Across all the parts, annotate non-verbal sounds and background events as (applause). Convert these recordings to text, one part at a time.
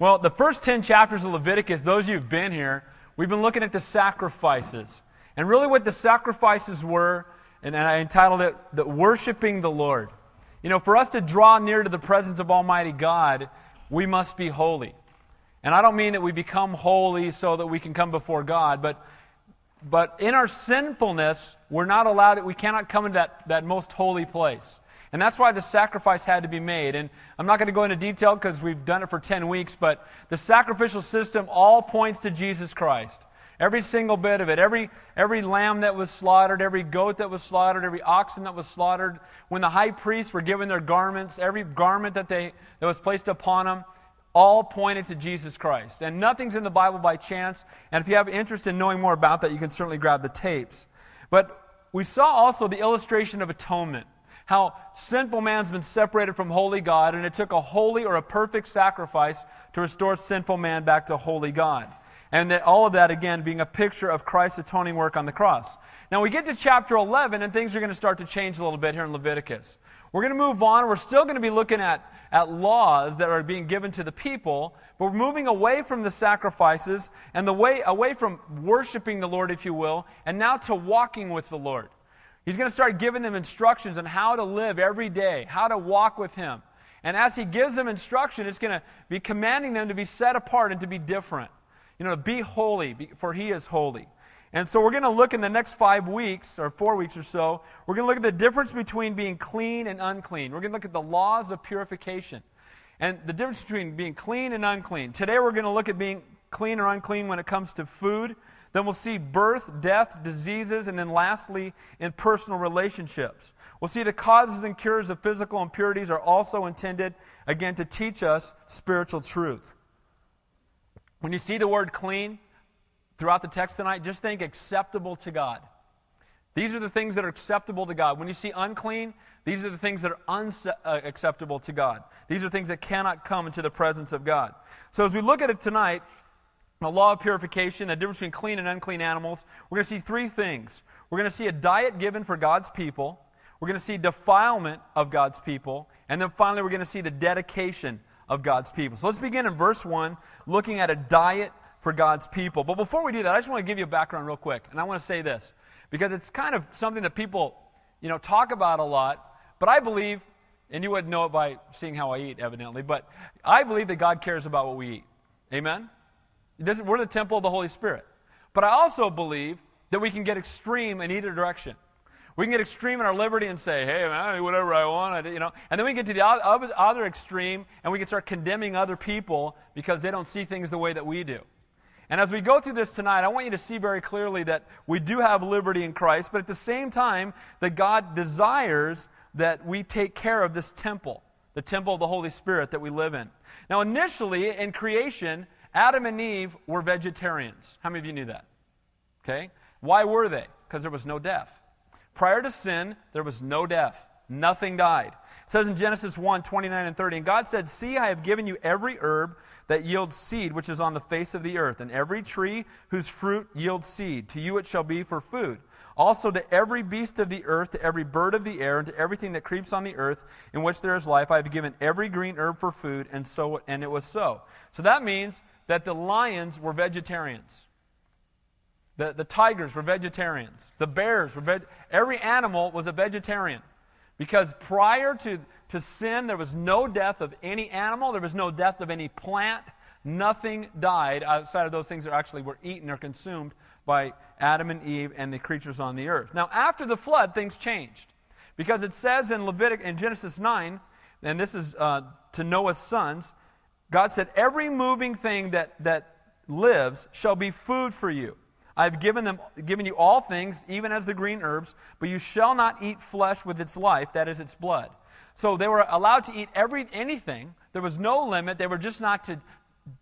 Well, the first 10 chapters of Leviticus, those of you who've been here, we've been looking at the sacrifices. And really, what the sacrifices were, and I entitled it the Worshiping the Lord. You know, for us to draw near to the presence of Almighty God, we must be holy. And I don't mean that we become holy so that we can come before God, but, but in our sinfulness, we're not allowed, we cannot come into that, that most holy place. And that's why the sacrifice had to be made. And I'm not going to go into detail because we've done it for 10 weeks, but the sacrificial system all points to Jesus Christ. Every single bit of it, every, every lamb that was slaughtered, every goat that was slaughtered, every oxen that was slaughtered, when the high priests were given their garments, every garment that, they, that was placed upon them, all pointed to Jesus Christ. And nothing's in the Bible by chance. And if you have interest in knowing more about that, you can certainly grab the tapes. But we saw also the illustration of atonement how sinful man's been separated from holy God, and it took a holy or a perfect sacrifice to restore sinful man back to holy God. And that all of that, again, being a picture of Christ's atoning work on the cross. Now we get to chapter 11, and things are going to start to change a little bit here in Leviticus. We're going to move on. We're still going to be looking at, at laws that are being given to the people, but we're moving away from the sacrifices and the way away from worshiping the Lord, if you will, and now to walking with the Lord. He's going to start giving them instructions on how to live every day, how to walk with Him. And as He gives them instruction, it's going to be commanding them to be set apart and to be different. You know, to be holy, for He is holy. And so we're going to look in the next five weeks, or four weeks or so, we're going to look at the difference between being clean and unclean. We're going to look at the laws of purification and the difference between being clean and unclean. Today we're going to look at being clean or unclean when it comes to food. Then we'll see birth, death, diseases, and then lastly, in personal relationships. We'll see the causes and cures of physical impurities are also intended, again, to teach us spiritual truth. When you see the word clean throughout the text tonight, just think acceptable to God. These are the things that are acceptable to God. When you see unclean, these are the things that are unacceptable uh, to God. These are things that cannot come into the presence of God. So as we look at it tonight, the law of purification, the difference between clean and unclean animals, we're going to see three things. We're going to see a diet given for God's people. We're going to see defilement of God's people. And then finally, we're going to see the dedication of God's people. So let's begin in verse 1, looking at a diet for God's people. But before we do that, I just want to give you a background real quick. And I want to say this, because it's kind of something that people, you know, talk about a lot. But I believe, and you wouldn't know it by seeing how I eat, evidently, but I believe that God cares about what we eat. Amen? We're the temple of the Holy Spirit. But I also believe that we can get extreme in either direction. We can get extreme in our liberty and say, hey, man, I do whatever I want, you know. And then we get to the other extreme and we can start condemning other people because they don't see things the way that we do. And as we go through this tonight, I want you to see very clearly that we do have liberty in Christ, but at the same time, that God desires that we take care of this temple, the temple of the Holy Spirit that we live in. Now, initially, in creation, Adam and Eve were vegetarians. How many of you knew that? Okay? Why were they? Because there was no death. Prior to sin, there was no death. Nothing died. It says in Genesis 1 29 and 30, and God said, See, I have given you every herb that yields seed which is on the face of the earth, and every tree whose fruit yields seed. To you it shall be for food. Also to every beast of the earth, to every bird of the air, and to everything that creeps on the earth in which there is life, I have given every green herb for food, and so and it was so. So that means that the lions were vegetarians. The, the tigers were vegetarians. The bears were veg- every animal was a vegetarian. Because prior to, to sin, there was no death of any animal, there was no death of any plant. Nothing died outside of those things that actually were eaten or consumed by Adam and Eve and the creatures on the earth. Now, after the flood, things changed. Because it says in Leviticus, in Genesis 9, and this is uh, to Noah's sons, God said, Every moving thing that, that lives shall be food for you. I have given, them, given you all things, even as the green herbs, but you shall not eat flesh with its life, that is its blood. So they were allowed to eat every, anything. There was no limit. They were just not to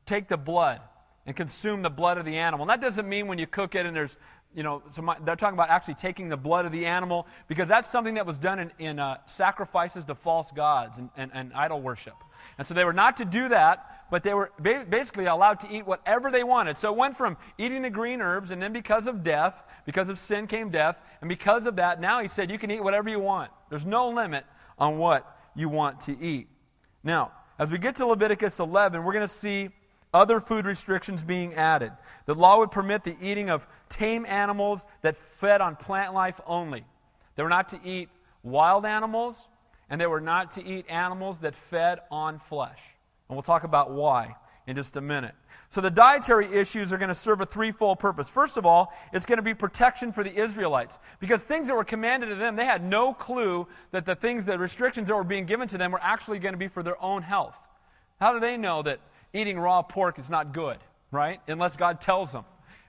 take the blood and consume the blood of the animal. And that doesn't mean when you cook it and there's, you know, they're talking about actually taking the blood of the animal because that's something that was done in, in uh, sacrifices to false gods and, and, and idol worship. And so they were not to do that, but they were basically allowed to eat whatever they wanted. So it went from eating the green herbs, and then because of death, because of sin came death, and because of that, now he said you can eat whatever you want. There's no limit on what you want to eat. Now, as we get to Leviticus 11, we're going to see other food restrictions being added. The law would permit the eating of tame animals that fed on plant life only. They were not to eat wild animals, and they were not to eat animals that fed on flesh. And we'll talk about why in just a minute. So the dietary issues are going to serve a threefold purpose. First of all, it's going to be protection for the Israelites because things that were commanded to them, they had no clue that the things, the restrictions that were being given to them were actually going to be for their own health. How do they know that eating raw pork is not good, right? Unless God tells them.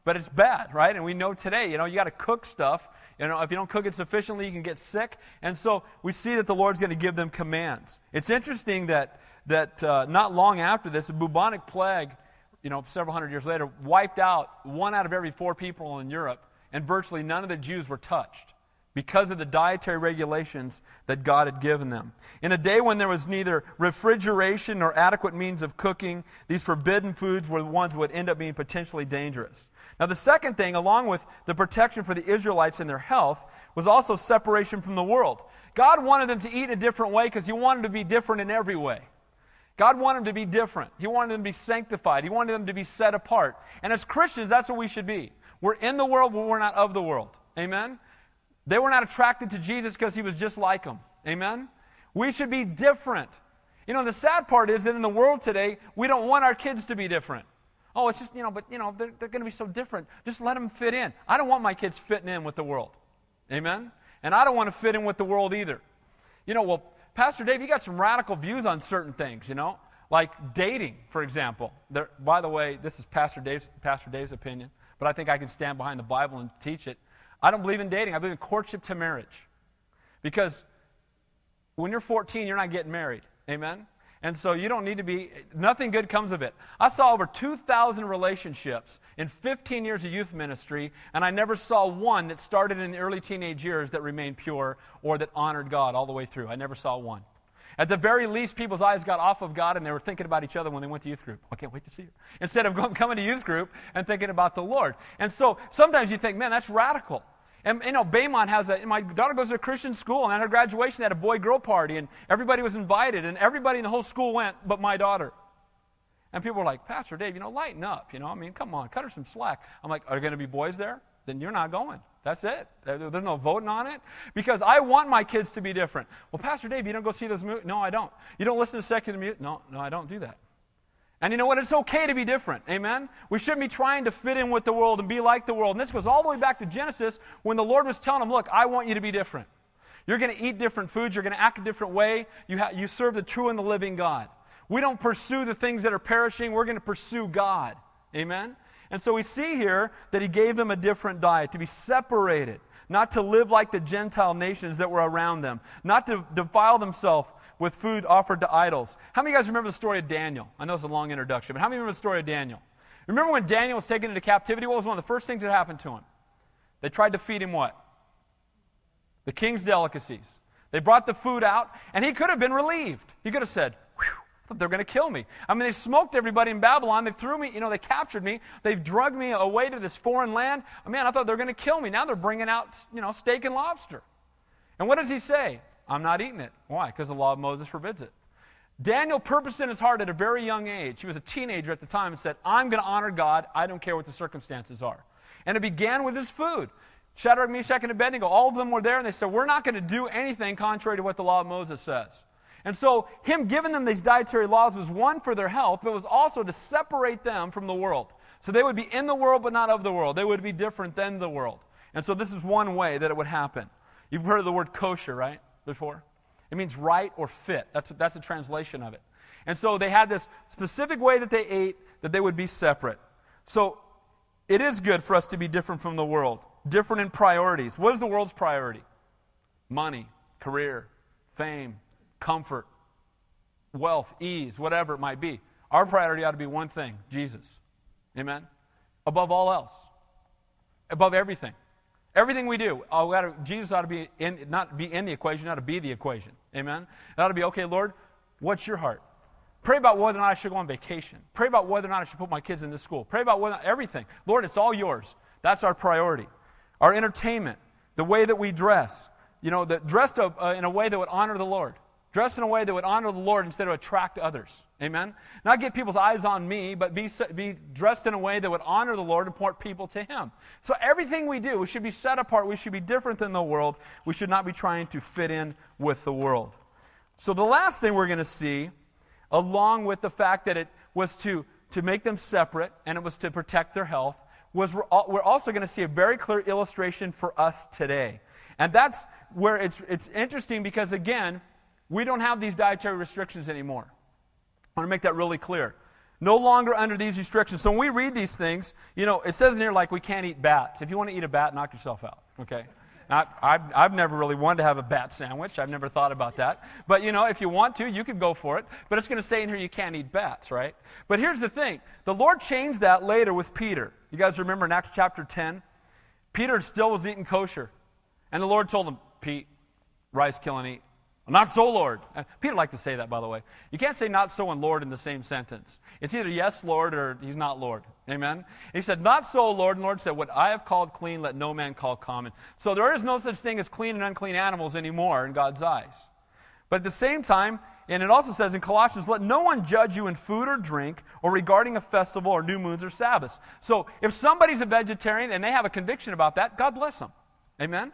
But it's bad, right? And we know today, you know, you got to cook stuff. You know, if you don't cook it sufficiently, you can get sick. And so we see that the Lord's going to give them commands. It's interesting that that uh, not long after this, a bubonic plague, you know, several hundred years later, wiped out one out of every four people in Europe, and virtually none of the Jews were touched because of the dietary regulations that God had given them. In a day when there was neither refrigeration nor adequate means of cooking, these forbidden foods were the ones that would end up being potentially dangerous. Now, the second thing, along with the protection for the Israelites and their health, was also separation from the world. God wanted them to eat in a different way because He wanted to be different in every way. God wanted them to be different. He wanted them to be sanctified. He wanted them to be set apart. And as Christians, that's what we should be. We're in the world, but we're not of the world. Amen? They were not attracted to Jesus because he was just like them. Amen? We should be different. You know, the sad part is that in the world today, we don't want our kids to be different. Oh, it's just, you know, but, you know, they're, they're going to be so different. Just let them fit in. I don't want my kids fitting in with the world. Amen? And I don't want to fit in with the world either. You know, well, Pastor Dave, you got some radical views on certain things, you know? Like dating, for example. There, by the way, this is Pastor Dave's, Pastor Dave's opinion, but I think I can stand behind the Bible and teach it. I don't believe in dating. I believe in courtship to marriage. Because when you're 14, you're not getting married. Amen? And so you don't need to be, nothing good comes of it. I saw over 2,000 relationships in 15 years of youth ministry, and I never saw one that started in the early teenage years that remained pure or that honored God all the way through. I never saw one. At the very least, people's eyes got off of God and they were thinking about each other when they went to youth group. I can't wait to see you. Instead of (laughs) coming to youth group and thinking about the Lord. And so sometimes you think, man, that's radical. And you know, Baymont has a. My daughter goes to a Christian school, and at her graduation, they had a boy-girl party, and everybody was invited, and everybody in the whole school went, but my daughter. And people were like, Pastor Dave, you know, lighten up. You know, I mean, come on, cut her some slack. I'm like, are there going to be boys there? Then you're not going. That's it. There's no voting on it because I want my kids to be different. Well, Pastor Dave, you don't go see those movies? No, I don't. You don't listen to secular music? No, no, I don't do that. And you know what? It's okay to be different. Amen? We shouldn't be trying to fit in with the world and be like the world. And this goes all the way back to Genesis when the Lord was telling them, Look, I want you to be different. You're going to eat different foods. You're going to act a different way. You, ha- you serve the true and the living God. We don't pursue the things that are perishing. We're going to pursue God. Amen? And so we see here that he gave them a different diet, to be separated, not to live like the Gentile nations that were around them, not to defile themselves with food offered to idols. How many of you guys remember the story of Daniel? I know it's a long introduction, but how many remember the story of Daniel? Remember when Daniel was taken into captivity? What was one of the first things that happened to him? They tried to feed him what? The king's delicacies. They brought the food out, and he could have been relieved. He could have said, they're going to kill me. I mean, they smoked everybody in Babylon. They threw me, you know, they captured me. They've drugged me away to this foreign land. I mean, I thought they were going to kill me. Now they're bringing out, you know, steak and lobster. And what does he say? I'm not eating it. Why? Because the law of Moses forbids it. Daniel purposed in his heart at a very young age, he was a teenager at the time, and said, I'm going to honor God. I don't care what the circumstances are. And it began with his food. Shadrach, Meshach, and Abednego, all of them were there, and they said, We're not going to do anything contrary to what the law of Moses says. And so, him giving them these dietary laws was one for their health, but was also to separate them from the world. So they would be in the world, but not of the world. They would be different than the world. And so, this is one way that it would happen. You've heard of the word kosher, right? Before? It means right or fit. That's, that's a translation of it. And so, they had this specific way that they ate that they would be separate. So, it is good for us to be different from the world, different in priorities. What is the world's priority? Money, career, fame, comfort, wealth, ease, whatever it might be. Our priority ought to be one thing Jesus. Amen? Above all else, above everything. Everything we do, oh, to, Jesus ought to be in, not be in the equation, ought to be the equation. Amen? It ought to be, okay, Lord, what's your heart? Pray about whether or not I should go on vacation. Pray about whether or not I should put my kids in this school. Pray about whether everything. Lord, it's all yours. That's our priority. Our entertainment, the way that we dress, you know, the, dressed up, uh, in a way that would honor the Lord Dress in a way that would honor the Lord instead of attract others. Amen? Not get people's eyes on me, but be, be dressed in a way that would honor the Lord and point people to Him. So everything we do, we should be set apart. We should be different than the world. We should not be trying to fit in with the world. So the last thing we're going to see, along with the fact that it was to, to make them separate and it was to protect their health, was we're, we're also going to see a very clear illustration for us today. And that's where it's, it's interesting because, again, we don't have these dietary restrictions anymore. I want to make that really clear. No longer under these restrictions. So when we read these things, you know, it says in here like we can't eat bats. If you want to eat a bat, knock yourself out, okay? Not, I've, I've never really wanted to have a bat sandwich. I've never thought about that. But, you know, if you want to, you could go for it. But it's going to say in here you can't eat bats, right? But here's the thing the Lord changed that later with Peter. You guys remember in Acts chapter 10? Peter still was eating kosher. And the Lord told him, Pete, rise, kill, and eat. Not so, Lord. Uh, Peter liked to say that, by the way. You can't say not so and Lord in the same sentence. It's either yes, Lord, or he's not Lord. Amen? he said, Not so, Lord. And Lord said, What I have called clean, let no man call common. So there is no such thing as clean and unclean animals anymore in God's eyes. But at the same time, and it also says in Colossians, let no one judge you in food or drink or regarding a festival or new moons or Sabbaths. So if somebody's a vegetarian and they have a conviction about that, God bless them. Amen?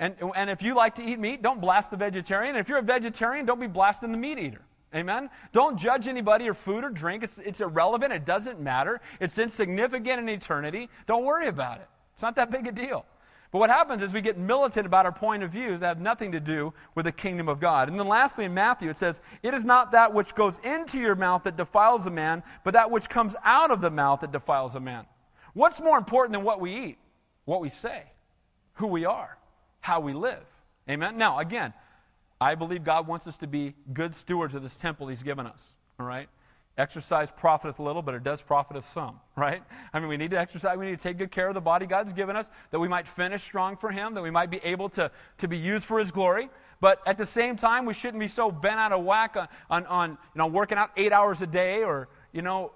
And, and if you like to eat meat, don't blast the vegetarian. And if you're a vegetarian, don't be blasting the meat eater. Amen? Don't judge anybody or food or drink. It's, it's irrelevant. It doesn't matter. It's insignificant in eternity. Don't worry about it. It's not that big a deal. But what happens is we get militant about our point of views that have nothing to do with the kingdom of God. And then lastly, in Matthew, it says, It is not that which goes into your mouth that defiles a man, but that which comes out of the mouth that defiles a man. What's more important than what we eat? What we say, who we are how we live. Amen? Now, again, I believe God wants us to be good stewards of this temple He's given us. All right? Exercise profiteth little, but it does profiteth some, right? I mean, we need to exercise, we need to take good care of the body God's given us, that we might finish strong for Him, that we might be able to, to be used for His glory. But at the same time, we shouldn't be so bent out of whack on, on, on you know, working out eight hours a day or, you know,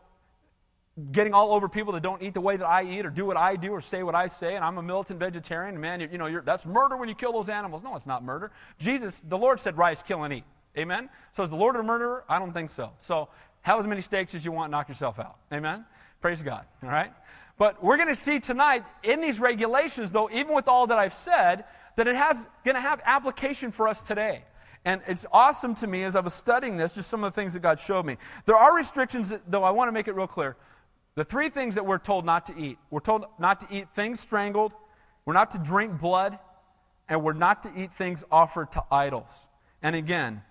getting all over people that don't eat the way that I eat or do what I do or say what I say, and I'm a militant vegetarian, man, you, you know, that's murder when you kill those animals. No, it's not murder. Jesus, the Lord said, rise, kill, and eat. Amen? So is the Lord a murderer? I don't think so. So have as many steaks as you want, knock yourself out. Amen? Praise God. All right? But we're going to see tonight in these regulations, though, even with all that I've said, that it has going to have application for us today. And it's awesome to me as I was studying this, just some of the things that God showed me. There are restrictions, though I want to make it real clear. The three things that we're told not to eat we're told not to eat things strangled, we're not to drink blood, and we're not to eat things offered to idols. And again,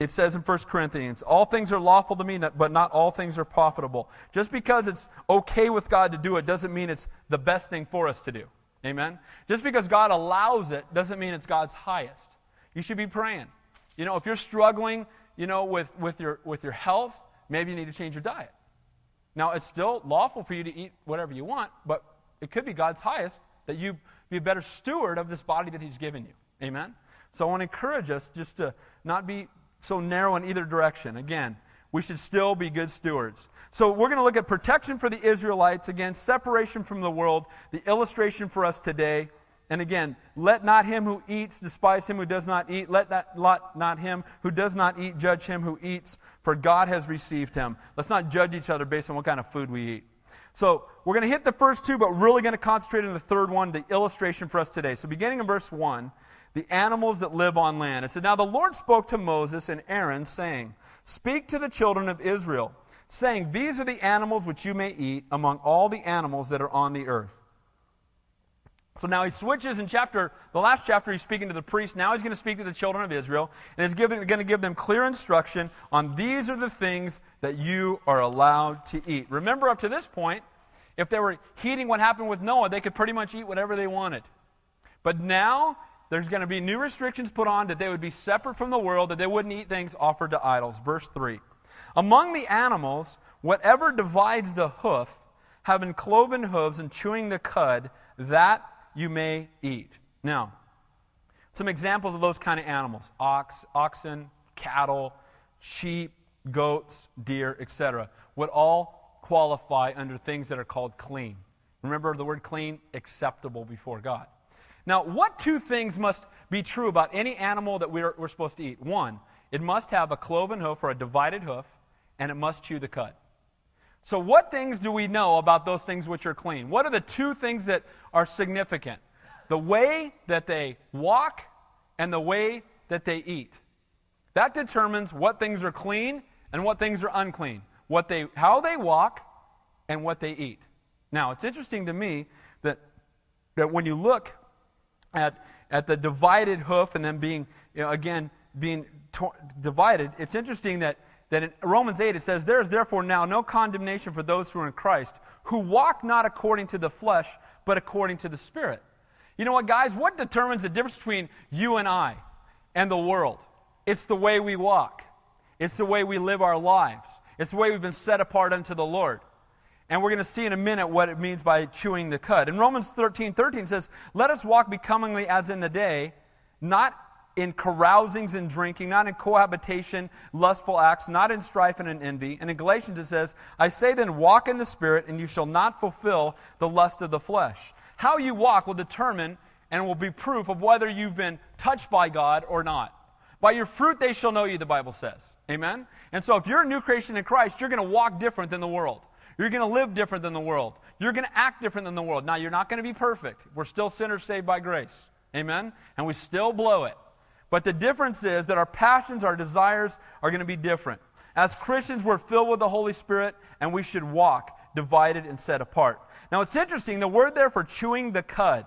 it says in 1 Corinthians, all things are lawful to me, but not all things are profitable. Just because it's okay with God to do it doesn't mean it's the best thing for us to do. Amen? Just because God allows it doesn't mean it's God's highest. You should be praying. You know, if you're struggling, you know, with, with, your, with your health, maybe you need to change your diet. Now, it's still lawful for you to eat whatever you want, but it could be God's highest that you be a better steward of this body that He's given you. Amen? So I want to encourage us just to not be so narrow in either direction. Again, we should still be good stewards. So we're going to look at protection for the Israelites, again, separation from the world, the illustration for us today. And again, let not him who eats despise him who does not eat. Let not, let not him who does not eat judge him who eats, for God has received him. Let's not judge each other based on what kind of food we eat. So we're going to hit the first two, but really going to concentrate on the third one, the illustration for us today. So beginning in verse 1, the animals that live on land. It said, Now the Lord spoke to Moses and Aaron, saying, Speak to the children of Israel, saying, These are the animals which you may eat among all the animals that are on the earth. So now he switches in chapter, the last chapter, he's speaking to the priest. Now he's going to speak to the children of Israel, and he's giving, going to give them clear instruction on these are the things that you are allowed to eat. Remember, up to this point, if they were heeding what happened with Noah, they could pretty much eat whatever they wanted. But now there's going to be new restrictions put on that they would be separate from the world, that they wouldn't eat things offered to idols. Verse 3 Among the animals, whatever divides the hoof, having cloven hooves and chewing the cud, that you may eat. Now, some examples of those kind of animals ox, oxen, cattle, sheep, goats, deer, etc., would all qualify under things that are called clean. Remember the word clean? Acceptable before God. Now, what two things must be true about any animal that we're, we're supposed to eat? One, it must have a cloven hoof or a divided hoof, and it must chew the cud. So, what things do we know about those things which are clean? What are the two things that are significant? The way that they walk and the way that they eat. That determines what things are clean and what things are unclean. What they, how they walk and what they eat. Now, it's interesting to me that, that when you look at, at the divided hoof and then being, you know, again, being to- divided, it's interesting that that in Romans 8 it says, There is therefore now no condemnation for those who are in Christ, who walk not according to the flesh, but according to the Spirit. You know what, guys? What determines the difference between you and I and the world? It's the way we walk, it's the way we live our lives, it's the way we've been set apart unto the Lord. And we're going to see in a minute what it means by chewing the cud. In Romans 13 13 says, Let us walk becomingly as in the day, not in carousings and drinking, not in cohabitation, lustful acts, not in strife and in envy. And in Galatians it says, I say then, walk in the Spirit, and you shall not fulfill the lust of the flesh. How you walk will determine and will be proof of whether you've been touched by God or not. By your fruit they shall know you, the Bible says. Amen? And so if you're a new creation in Christ, you're going to walk different than the world. You're going to live different than the world. You're going to act different than the world. Now, you're not going to be perfect. We're still sinners saved by grace. Amen? And we still blow it. But the difference is that our passions, our desires are going to be different. As Christians, we're filled with the Holy Spirit, and we should walk divided and set apart. Now, it's interesting, the word there for chewing the cud,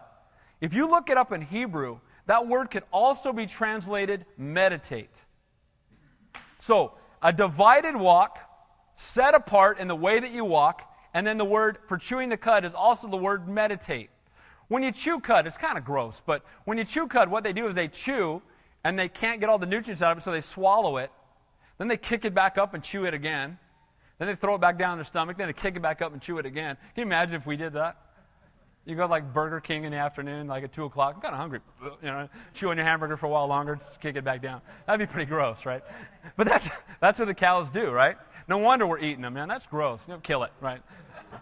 if you look it up in Hebrew, that word could also be translated meditate. So, a divided walk, set apart in the way that you walk, and then the word for chewing the cud is also the word meditate. When you chew cud, it's kind of gross, but when you chew cud, what they do is they chew and they can't get all the nutrients out of it, so they swallow it. Then they kick it back up and chew it again. Then they throw it back down in their stomach. Then they kick it back up and chew it again. Can you imagine if we did that? You go like Burger King in the afternoon, like at 2 o'clock. I'm kind of hungry. You know, chew on your hamburger for a while longer, kick it back down. That'd be pretty gross, right? But that's, (laughs) that's what the cows do, right? No wonder we're eating them, man. That's gross. You know, kill it, right?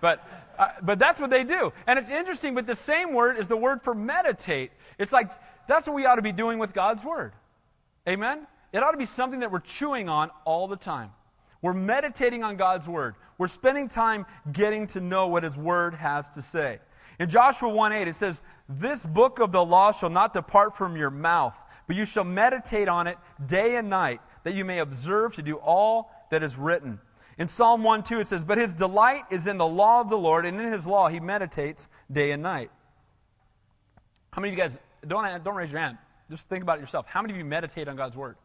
But, uh, but that's what they do. And it's interesting, but the same word is the word for meditate. It's like that's what we ought to be doing with God's Word. Amen? It ought to be something that we're chewing on all the time. We're meditating on God's Word. We're spending time getting to know what His Word has to say. In Joshua 1 8, it says, This book of the law shall not depart from your mouth, but you shall meditate on it day and night, that you may observe to do all that is written. In Psalm 1 2, it says, But his delight is in the law of the Lord, and in his law he meditates day and night. How many of you guys don't, don't raise your hand. Just think about it yourself. How many of you meditate on God's Word?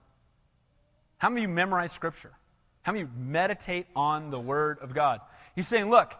How many of you memorize Scripture? How many meditate on the Word of God? He's saying, look,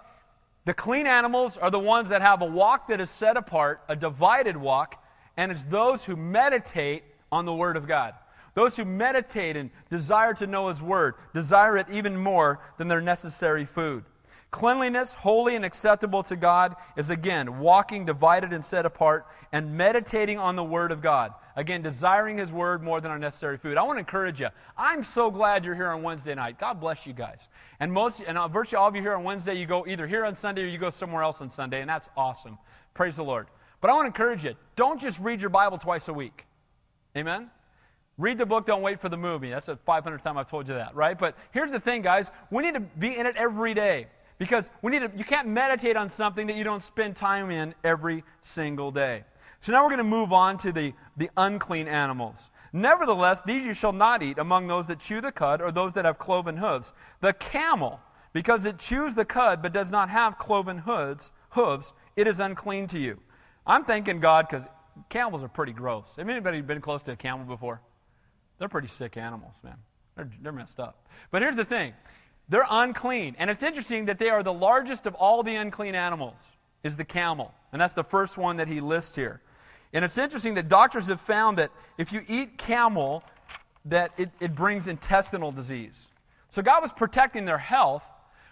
the clean animals are the ones that have a walk that is set apart, a divided walk, and it's those who meditate on the Word of God. Those who meditate and desire to know His Word, desire it even more than their necessary food. Cleanliness, holy and acceptable to God, is again walking divided and set apart and meditating on the Word of God. Again, desiring His Word more than our necessary food. I want to encourage you. I'm so glad you're here on Wednesday night. God bless you guys. And most, and virtually all of you here on Wednesday, you go either here on Sunday or you go somewhere else on Sunday, and that's awesome. Praise the Lord. But I want to encourage you. Don't just read your Bible twice a week. Amen. Read the book, don't wait for the movie. That's the 500th time I've told you that, right? But here's the thing, guys. We need to be in it every day. Because we need to, you can't meditate on something that you don't spend time in every single day. So now we're going to move on to the, the unclean animals. Nevertheless, these you shall not eat among those that chew the cud or those that have cloven hooves. The camel, because it chews the cud but does not have cloven hooves, hooves it is unclean to you. I'm thanking God because camels are pretty gross. Have anybody been close to a camel before? They're pretty sick animals, man. They're, they're messed up. But here's the thing they're unclean. And it's interesting that they are the largest of all the unclean animals, is the camel. And that's the first one that he lists here. And it's interesting that doctors have found that if you eat camel, that it, it brings intestinal disease. So God was protecting their health,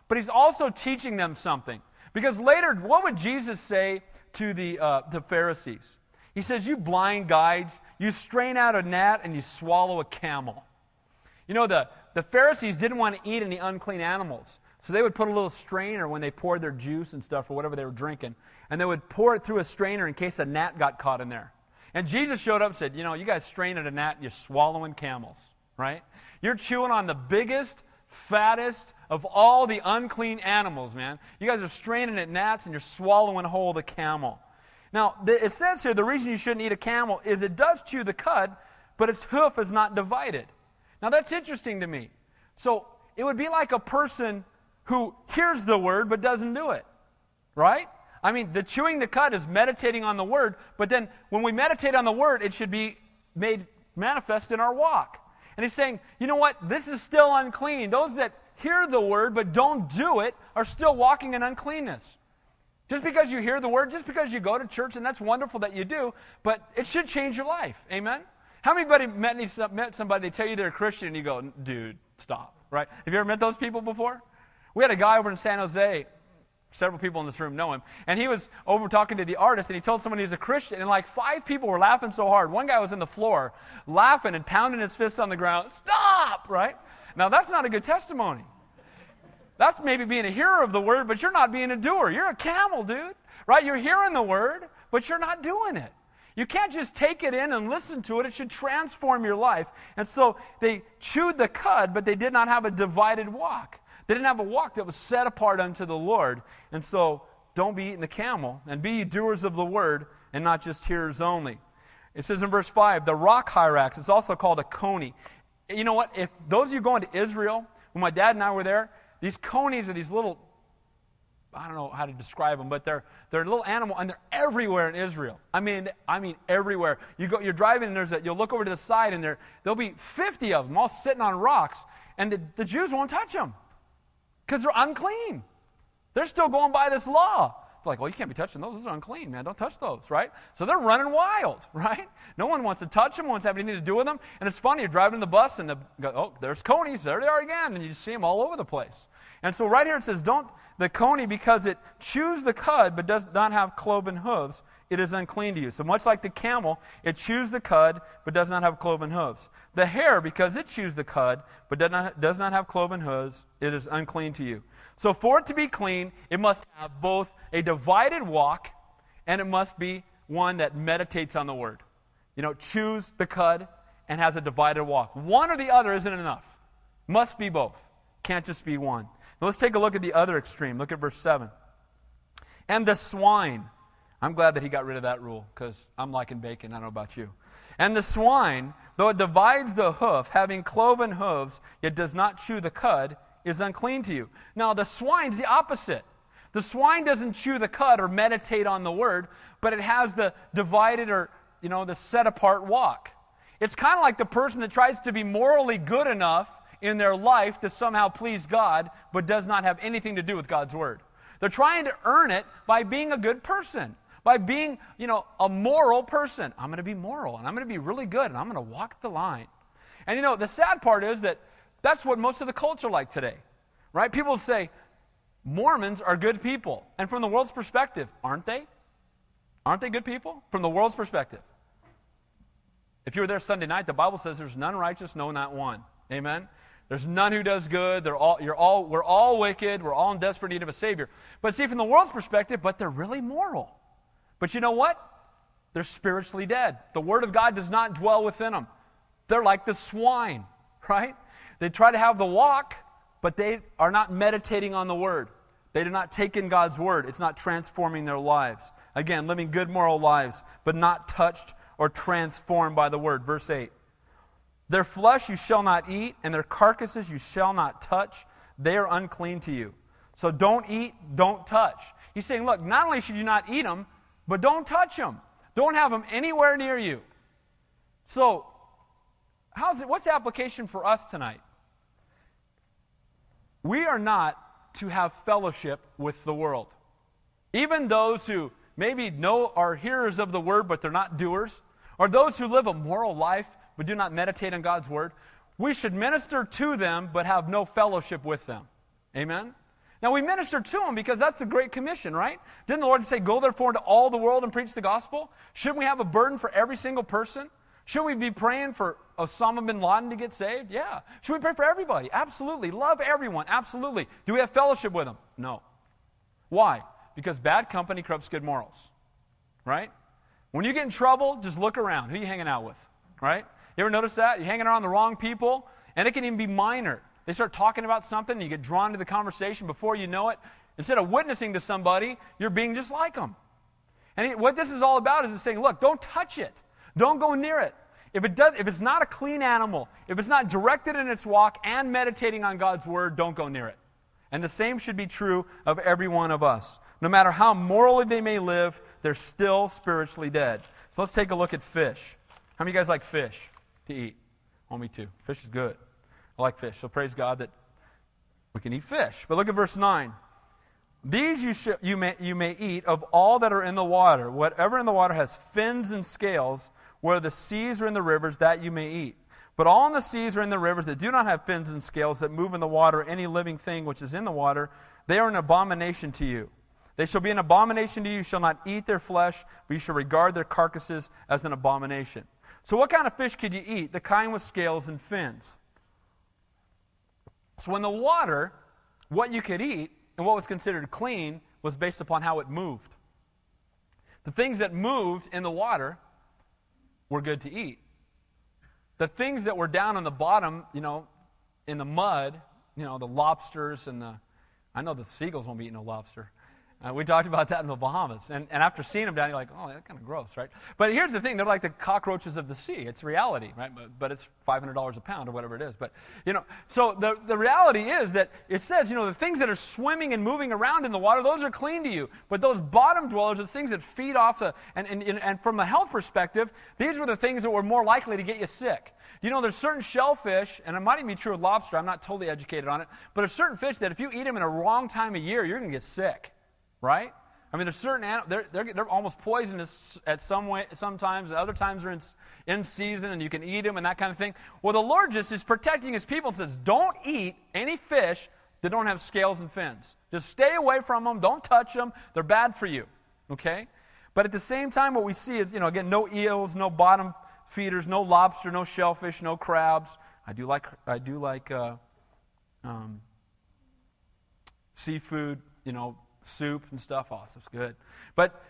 but he's also teaching them something. Because later, what would Jesus say to the, uh, the Pharisees? He says, You blind guides, you strain out a gnat and you swallow a camel. You know, the, the Pharisees didn't want to eat any unclean animals. So they would put a little strainer when they poured their juice and stuff or whatever they were drinking. And they would pour it through a strainer in case a gnat got caught in there. And Jesus showed up and said, You know, you guys strain at a gnat you're swallowing camels. right? You're chewing on the biggest, fattest of all the unclean animals, man. You guys are straining at gnats and you're swallowing whole the camel. Now, it says here the reason you shouldn't eat a camel is it does chew the cud, but its hoof is not divided. Now, that's interesting to me. So, it would be like a person who hears the word but doesn't do it, right? I mean, the chewing the cud is meditating on the word, but then when we meditate on the word, it should be made manifest in our walk. And he's saying, you know what? This is still unclean. Those that hear the word but don't do it are still walking in uncleanness. Just because you hear the word, just because you go to church, and that's wonderful that you do, but it should change your life. Amen? How many met, met somebody, they tell you they're a Christian, and you go, dude, stop, right? Have you ever met those people before? We had a guy over in San Jose, several people in this room know him, and he was over talking to the artist, and he told someone he's a Christian, and like five people were laughing so hard. One guy was in the floor, laughing and pounding his fists on the ground, stop, right? Now, that's not a good testimony. That's maybe being a hearer of the word, but you're not being a doer. You're a camel, dude. Right? You're hearing the word, but you're not doing it. You can't just take it in and listen to it. It should transform your life. And so they chewed the cud, but they did not have a divided walk. They didn't have a walk that was set apart unto the Lord. And so don't be eating the camel, and be doers of the word, and not just hearers only. It says in verse 5, the rock hyrax, it's also called a coney. You know what? If those of you going to Israel, when my dad and I were there, these conies are these little, I don't know how to describe them, but they're, they're a little animal and they're everywhere in Israel. I mean, I mean everywhere. You go, you're driving and there's a, you'll look over to the side and there, there'll be 50 of them all sitting on rocks and the, the Jews won't touch them because they're unclean. They're still going by this law. They're like, well, you can't be touching those. Those are unclean, man. Don't touch those, right? So they're running wild, (laughs) right? No one wants to touch them, wants to have anything to do with them. And it's funny, you're driving the bus and the, oh, there's conies. There they are again. And you see them all over the place. And so right here it says, don't, the coney, because it chews the cud but does not have cloven hooves, it is unclean to you. So much like the camel, it chews the cud but does not have cloven hooves. The hare, because it chews the cud but does not, does not have cloven hooves, it is unclean to you. So for it to be clean, it must have both a divided walk and it must be one that meditates on the word. You know, chews the cud and has a divided walk. One or the other isn't enough. Must be both. Can't just be one. Now let's take a look at the other extreme. Look at verse 7. And the swine. I'm glad that he got rid of that rule because I'm liking bacon. I don't know about you. And the swine, though it divides the hoof, having cloven hooves, yet does not chew the cud, is unclean to you. Now, the swine's the opposite. The swine doesn't chew the cud or meditate on the word, but it has the divided or, you know, the set apart walk. It's kind of like the person that tries to be morally good enough in their life to somehow please God, but does not have anything to do with God's Word. They're trying to earn it by being a good person, by being, you know, a moral person. I'm going to be moral, and I'm going to be really good, and I'm going to walk the line. And, you know, the sad part is that that's what most of the cults are like today, right? People say, Mormons are good people. And from the world's perspective, aren't they? Aren't they good people? From the world's perspective. If you were there Sunday night, the Bible says there's none righteous, no, not one. Amen? There's none who does good. They're all, you're all, we're all wicked. We're all in desperate need of a Savior. But see, from the world's perspective, but they're really moral. But you know what? They're spiritually dead. The Word of God does not dwell within them. They're like the swine, (laughs) right? They try to have the walk, but they are not meditating on the Word. They do not take in God's Word. It's not transforming their lives. Again, living good moral lives, but not touched or transformed by the Word. Verse 8. Their flesh you shall not eat, and their carcasses you shall not touch. They are unclean to you. So don't eat, don't touch. He's saying, look, not only should you not eat them, but don't touch them. Don't have them anywhere near you. So, how's it, what's the application for us tonight? We are not to have fellowship with the world. Even those who maybe know are hearers of the word, but they're not doers, or those who live a moral life but do not meditate on God's word, we should minister to them but have no fellowship with them. Amen? Now, we minister to them because that's the Great Commission, right? Didn't the Lord say, Go therefore into all the world and preach the gospel? Shouldn't we have a burden for every single person? Should we be praying for Osama bin Laden to get saved? Yeah. Should we pray for everybody? Absolutely. Love everyone? Absolutely. Do we have fellowship with them? No. Why? Because bad company corrupts good morals, right? When you get in trouble, just look around. Who are you hanging out with, right? You ever notice that? You're hanging around the wrong people, and it can even be minor. They start talking about something, you get drawn to the conversation before you know it. Instead of witnessing to somebody, you're being just like them. And what this is all about is saying, look, don't touch it. Don't go near it. If, it does, if it's not a clean animal, if it's not directed in its walk and meditating on God's word, don't go near it. And the same should be true of every one of us. No matter how morally they may live, they're still spiritually dead. So let's take a look at fish. How many of you guys like fish to eat? Oh, me too. Fish is good. I like fish. So praise God that we can eat fish. But look at verse 9. These you, sh- you, may, you may eat of all that are in the water. Whatever in the water has fins and scales, where the seas are in the rivers, that you may eat. But all in the seas or in the rivers that do not have fins and scales, that move in the water, any living thing which is in the water, they are an abomination to you. They shall be an abomination to you. You shall not eat their flesh, but you shall regard their carcasses as an abomination. So, what kind of fish could you eat? The kind with scales and fins. So, in the water, what you could eat and what was considered clean was based upon how it moved. The things that moved in the water were good to eat. The things that were down on the bottom, you know, in the mud, you know, the lobsters and the, I know the seagulls won't be eating no lobster. Uh, we talked about that in the Bahamas. And, and after seeing them down, you're like, oh, that's kind of gross, right? But here's the thing they're like the cockroaches of the sea. It's reality, right? But, but it's $500 a pound or whatever it is. But, you know, so the, the reality is that it says, you know, the things that are swimming and moving around in the water, those are clean to you. But those bottom dwellers, the things that feed off the, and, and, and from a health perspective, these were the things that were more likely to get you sick. You know, there's certain shellfish, and it might even be true with lobster, I'm not totally educated on it, but there's certain fish that if you eat them in a wrong time of year, you're going to get sick right? I mean, there's certain animals, they're, they're, they're almost poisonous at some way, sometimes, other times they're in, in season and you can eat them and that kind of thing. Well, the Lord just is protecting his people and says, don't eat any fish that don't have scales and fins. Just stay away from them. Don't touch them. They're bad for you. Okay? But at the same time, what we see is, you know, again, no eels, no bottom feeders, no lobster, no shellfish, no crabs. I do like, I do like uh, um, seafood, you know, soup and stuff. Oh, stuff's good. But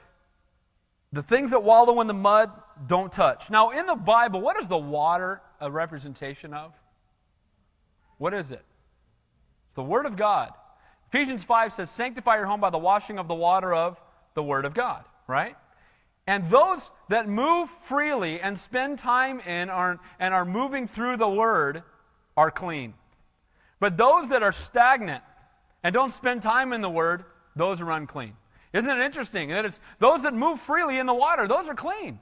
the things that wallow in the mud, don't touch. Now, in the Bible, what is the water a representation of? What is it? It's the Word of God. Ephesians 5 says, Sanctify your home by the washing of the water of the Word of God, right? And those that move freely and spend time in are, and are moving through the Word are clean. But those that are stagnant and don't spend time in the Word those are unclean. Isn't it interesting that it's those that move freely in the water, those are clean.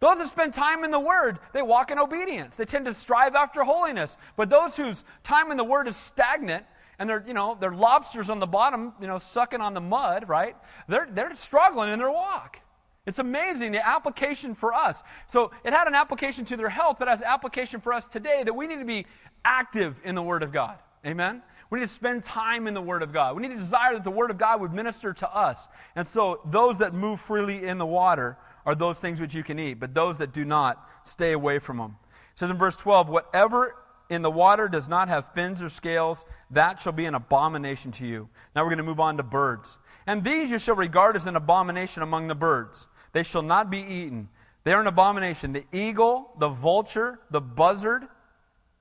Those that spend time in the Word, they walk in obedience. They tend to strive after holiness. But those whose time in the Word is stagnant, and they're, you know, they're lobsters on the bottom, you know, sucking on the mud, right? They're, they're struggling in their walk. It's amazing the application for us. So it had an application to their health, but has application for us today that we need to be active in the Word of God. Amen? We need to spend time in the Word of God. We need to desire that the Word of God would minister to us. And so, those that move freely in the water are those things which you can eat, but those that do not, stay away from them. It says in verse 12, Whatever in the water does not have fins or scales, that shall be an abomination to you. Now we're going to move on to birds. And these you shall regard as an abomination among the birds. They shall not be eaten. They are an abomination. The eagle, the vulture, the buzzard.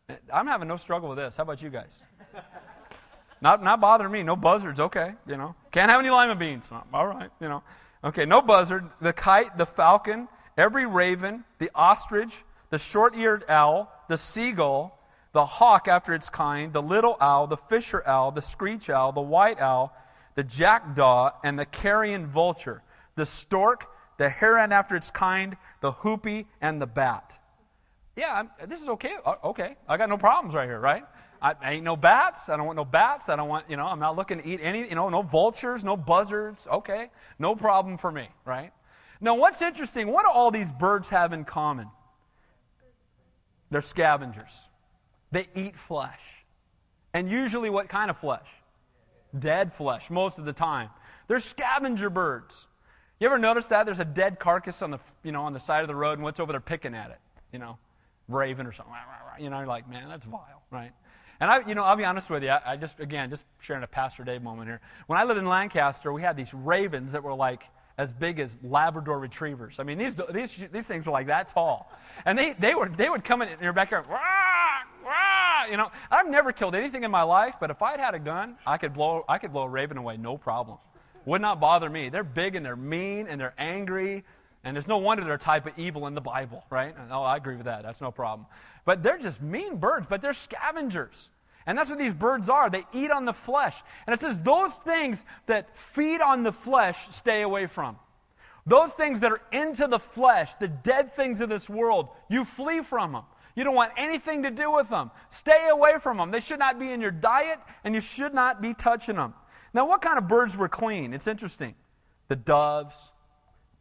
Eh, I'm having no struggle with this. How about you guys? Not, not bothering me. No buzzards. Okay, you know. Can't have any lima beans. All right, you know. Okay, no buzzard. The kite, the falcon, every raven, the ostrich, the short-eared owl, the seagull, the hawk after its kind, the little owl, the fisher owl, the screech owl, the white owl, the jackdaw, and the carrion vulture, the stork, the heron after its kind, the hoopoe, and the bat. Yeah, I'm, this is okay. Uh, okay, I got no problems right here, right? I, I, ain't no bats. I don't want no bats. I don't want, you know, I'm not looking to eat any, you know, no vultures, no buzzards. Okay, no problem for me, right? Now, what's interesting, what do all these birds have in common? They're scavengers. They eat flesh. And usually, what kind of flesh? Dead flesh, most of the time. They're scavenger birds. You ever notice that? There's a dead carcass on the, you know, on the side of the road, and what's over there picking at it? You know, raven or something. You know, you're like, man, that's vile, right? And I, you know, I'll be honest with you. I, I, just, again, just sharing a Pastor Dave moment here. When I lived in Lancaster, we had these ravens that were like as big as Labrador retrievers. I mean, these, these, these things were like that tall. And they, they, were, they would come in, your backyard, rah, rah, you know. I've never killed anything in my life, but if I'd had a gun, I could blow, I could blow a raven away, no problem. Would not bother me. They're big and they're mean and they're angry. And there's no wonder they're a type of evil in the Bible, right? Oh, I agree with that. That's no problem. But they're just mean birds, but they're scavengers. And that's what these birds are. They eat on the flesh. And it says, those things that feed on the flesh, stay away from. Those things that are into the flesh, the dead things of this world, you flee from them. You don't want anything to do with them. Stay away from them. They should not be in your diet, and you should not be touching them. Now, what kind of birds were clean? It's interesting. The doves,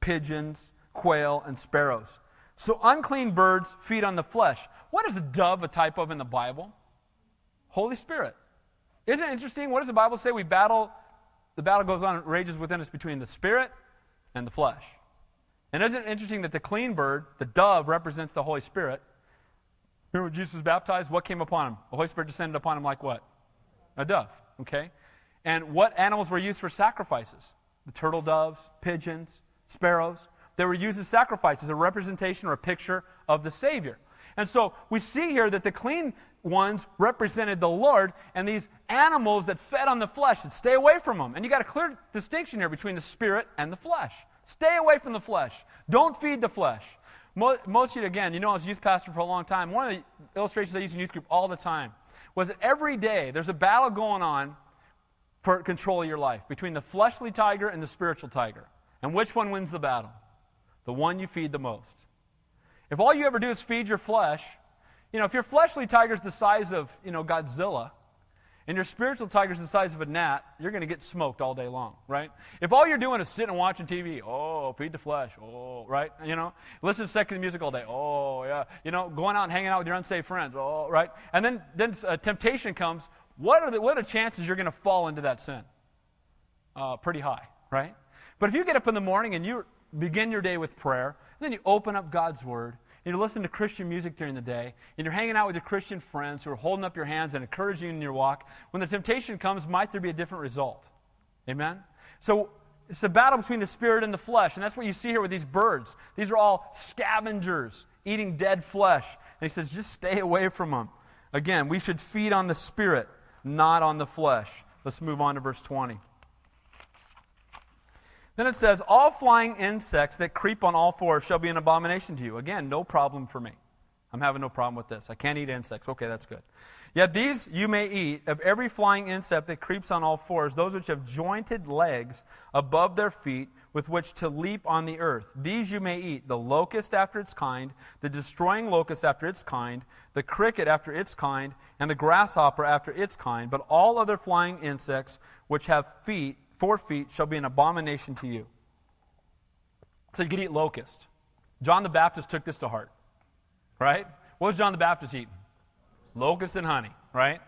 pigeons, quail, and sparrows. So, unclean birds feed on the flesh. What is a dove a type of in the Bible? Holy Spirit. Isn't it interesting? What does the Bible say? We battle, the battle goes on, rages within us between the Spirit and the flesh. And isn't it interesting that the clean bird, the dove, represents the Holy Spirit? Remember when Jesus was baptized? What came upon him? The Holy Spirit descended upon him like what? A dove, okay? And what animals were used for sacrifices? The turtle doves, pigeons, sparrows. They were used as sacrifices, a representation or a picture of the Savior. And so we see here that the clean ones represented the Lord, and these animals that fed on the flesh, should stay away from them. And you got a clear distinction here between the spirit and the flesh. Stay away from the flesh. Don't feed the flesh. Most, of you, again, you know, I was youth pastor for a long time. One of the illustrations I use in youth group all the time was that every day there's a battle going on for control of your life between the fleshly tiger and the spiritual tiger. And which one wins the battle? The one you feed the most. If all you ever do is feed your flesh, you know, if your fleshly tiger's the size of, you know, Godzilla, and your spiritual tiger's the size of a gnat, you're going to get smoked all day long, right? If all you're doing is sitting and watching TV, oh, feed the flesh, oh, right? You know, listen to secular music all day, oh, yeah. You know, going out and hanging out with your unsafe friends, oh, right? And then, then uh, temptation comes. What are, the, what are the chances you're going to fall into that sin? Uh, pretty high, right? But if you get up in the morning and you begin your day with prayer, then you open up God's Word, and you're listening to Christian music during the day, and you're hanging out with your Christian friends who are holding up your hands and encouraging you in your walk, when the temptation comes, might there be a different result? Amen? So it's a battle between the spirit and the flesh, and that's what you see here with these birds. These are all scavengers eating dead flesh. And he says, just stay away from them. Again, we should feed on the spirit, not on the flesh. Let's move on to verse 20. Then it says, All flying insects that creep on all fours shall be an abomination to you. Again, no problem for me. I'm having no problem with this. I can't eat insects. Okay, that's good. Yet these you may eat of every flying insect that creeps on all fours, those which have jointed legs above their feet with which to leap on the earth. These you may eat the locust after its kind, the destroying locust after its kind, the cricket after its kind, and the grasshopper after its kind. But all other flying insects which have feet four feet shall be an abomination to you. So you could eat locust. John the Baptist took this to heart, right? What was John the Baptist eating? Locust and honey, right?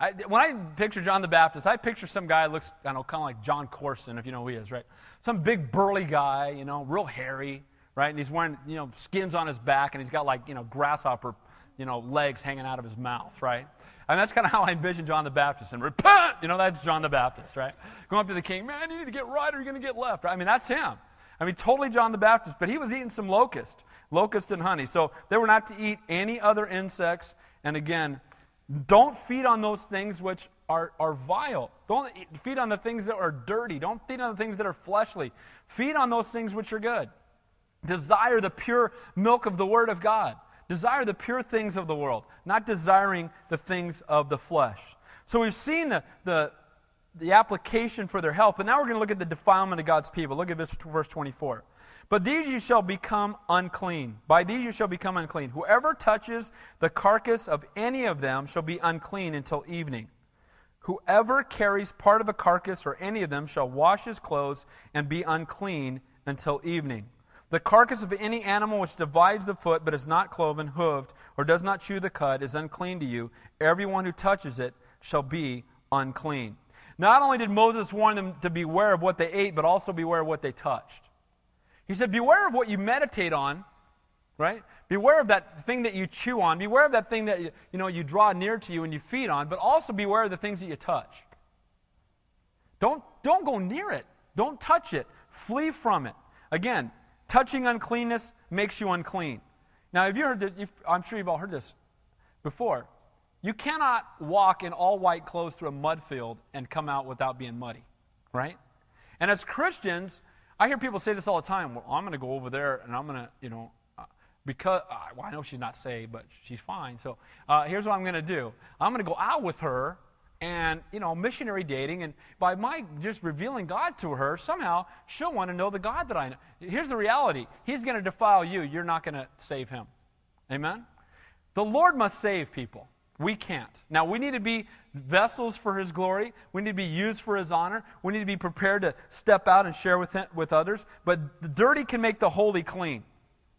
I, when I picture John the Baptist, I picture some guy looks, I know, kind of like John Corson, if you know who he is, right? Some big burly guy, you know, real hairy, right? And he's wearing, you know, skins on his back, and he's got like, you know, grasshopper, you know, legs hanging out of his mouth, right? And that's kind of how I envision John the Baptist. And repent! You know, that's John the Baptist, right? Going up to the king, man, you need to get right or you're going to get left. Right? I mean, that's him. I mean, totally John the Baptist. But he was eating some locust, locust and honey. So they were not to eat any other insects. And again, don't feed on those things which are, are vile. Don't feed on the things that are dirty. Don't feed on the things that are fleshly. Feed on those things which are good. Desire the pure milk of the Word of God. Desire the pure things of the world, not desiring the things of the flesh. So we've seen the, the, the application for their help, but now we're going to look at the defilement of God's people. Look at this, verse 24. But these you shall become unclean. By these you shall become unclean. Whoever touches the carcass of any of them shall be unclean until evening. Whoever carries part of a carcass or any of them shall wash his clothes and be unclean until evening. The carcass of any animal which divides the foot but is not cloven, hoofed, or does not chew the cud is unclean to you. Everyone who touches it shall be unclean. Not only did Moses warn them to beware of what they ate, but also beware of what they touched. He said, Beware of what you meditate on, right? Beware of that thing that you chew on. Beware of that thing that you, know, you draw near to you and you feed on, but also beware of the things that you touch. Don't, don't go near it. Don't touch it. Flee from it. Again, touching uncleanness makes you unclean. Now, have you heard that? I'm sure you've all heard this before. You cannot walk in all white clothes through a mud field and come out without being muddy, right? And as Christians, I hear people say this all the time. Well, I'm going to go over there and I'm going to, you know, uh, because uh, well, I know she's not saved, but she's fine. So uh, here's what I'm going to do. I'm going to go out with her and you know missionary dating and by my just revealing god to her somehow she'll want to know the god that i know. Here's the reality. He's going to defile you. You're not going to save him. Amen? The lord must save people. We can't. Now we need to be vessels for his glory. We need to be used for his honor. We need to be prepared to step out and share with, him, with others. But the dirty can make the holy clean.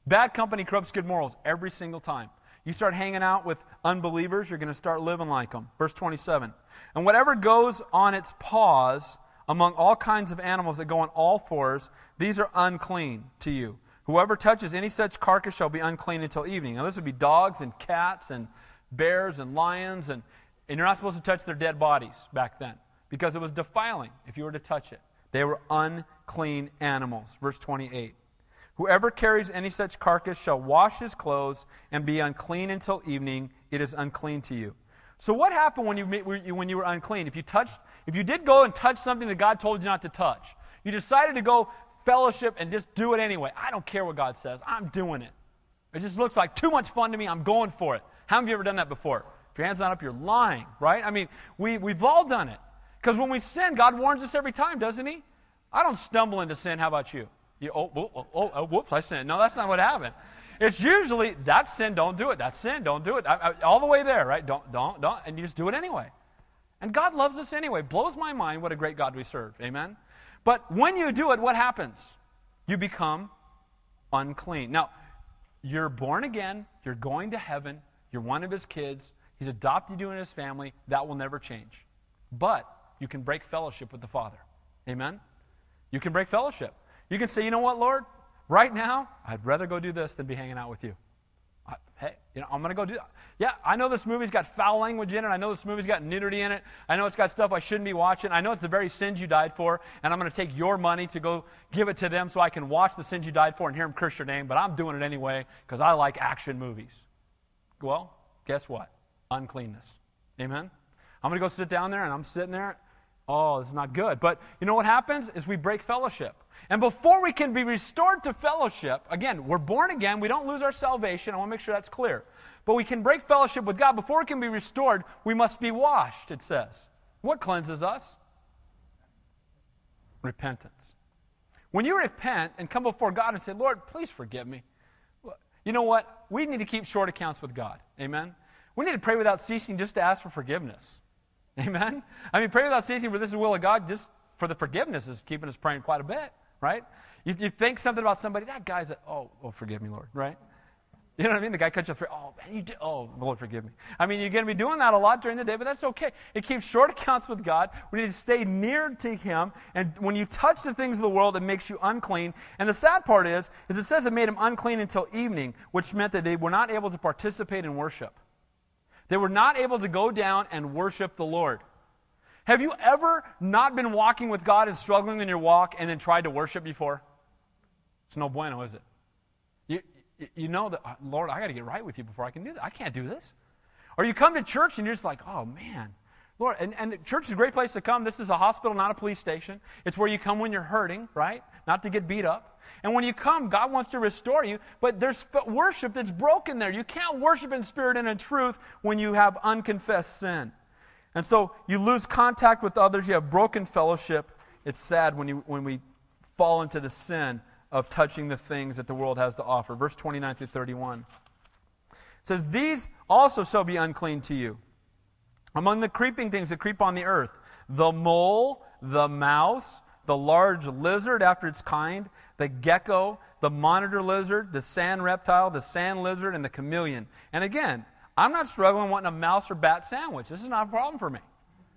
Bad company corrupts good morals every single time. You start hanging out with unbelievers, you're going to start living like them. Verse 27. And whatever goes on its paws among all kinds of animals that go on all fours, these are unclean to you. Whoever touches any such carcass shall be unclean until evening. Now, this would be dogs and cats and bears and lions, and, and you're not supposed to touch their dead bodies back then because it was defiling if you were to touch it. They were unclean animals. Verse 28. Whoever carries any such carcass shall wash his clothes and be unclean until evening. It is unclean to you. So what happened when you, when you were unclean? If you touched, if you did go and touch something that God told you not to touch, you decided to go fellowship and just do it anyway. I don't care what God says. I'm doing it. It just looks like too much fun to me. I'm going for it. How have you ever done that before? If your hand's not up, you're lying, right? I mean, we, we've all done it. Because when we sin, God warns us every time, doesn't He? I don't stumble into sin. How about you? You, oh, oh, oh, oh, whoops, I sinned. No, that's not what happened. It's usually that's sin, don't do it. That's sin, don't do it. I, I, all the way there, right? Don't, don't, don't. And you just do it anyway. And God loves us anyway. Blows my mind what a great God we serve. Amen? But when you do it, what happens? You become unclean. Now, you're born again, you're going to heaven, you're one of his kids, he's adopted you in his family. That will never change. But you can break fellowship with the Father. Amen? You can break fellowship. You can say, you know what, Lord? Right now, I'd rather go do this than be hanging out with you. I, hey, you know, I'm going to go do that. Yeah, I know this movie's got foul language in it. I know this movie's got nudity in it. I know it's got stuff I shouldn't be watching. I know it's the very sins you died for, and I'm going to take your money to go give it to them so I can watch the sins you died for and hear them curse your name, but I'm doing it anyway because I like action movies. Well, guess what? Uncleanness. Amen? I'm going to go sit down there, and I'm sitting there. Oh, this is not good. But you know what happens? Is we break fellowship. And before we can be restored to fellowship, again, we're born again, we don't lose our salvation. I want to make sure that's clear. But we can break fellowship with God. Before we can be restored, we must be washed, it says. What cleanses us? Repentance. When you repent and come before God and say, Lord, please forgive me, you know what? We need to keep short accounts with God. Amen? We need to pray without ceasing just to ask for forgiveness. Amen? I mean, pray without ceasing for this is the will of God, just for the forgiveness is keeping us praying quite a bit right? You, you think something about somebody, that guy's a, oh, oh, forgive me, Lord, right? You know what I mean? The guy cuts you off. Oh, man, you did. Oh, Lord, forgive me. I mean, you're going to be doing that a lot during the day, but that's okay. It keeps short (laughs) accounts with God. We need to stay near to Him. And when you touch the things of the world, it makes you unclean. And the sad part is, is it says it made him unclean until evening, which meant that they were not able to participate in worship. They were not able to go down and worship the Lord. Have you ever not been walking with God and struggling in your walk and then tried to worship before? It's no bueno, is it? You, you know that, uh, Lord, I got to get right with you before I can do that. I can't do this. Or you come to church and you're just like, oh, man. Lord, and, and church is a great place to come. This is a hospital, not a police station. It's where you come when you're hurting, right? Not to get beat up. And when you come, God wants to restore you, but there's worship that's broken there. You can't worship in spirit and in truth when you have unconfessed sin. And so you lose contact with others, you have broken fellowship. It's sad when, you, when we fall into the sin of touching the things that the world has to offer. Verse 29 through 31. It says, These also shall be unclean to you. Among the creeping things that creep on the earth, the mole, the mouse, the large lizard after its kind, the gecko, the monitor lizard, the sand reptile, the sand lizard, and the chameleon. And again, I'm not struggling wanting a mouse or bat sandwich. This is not a problem for me,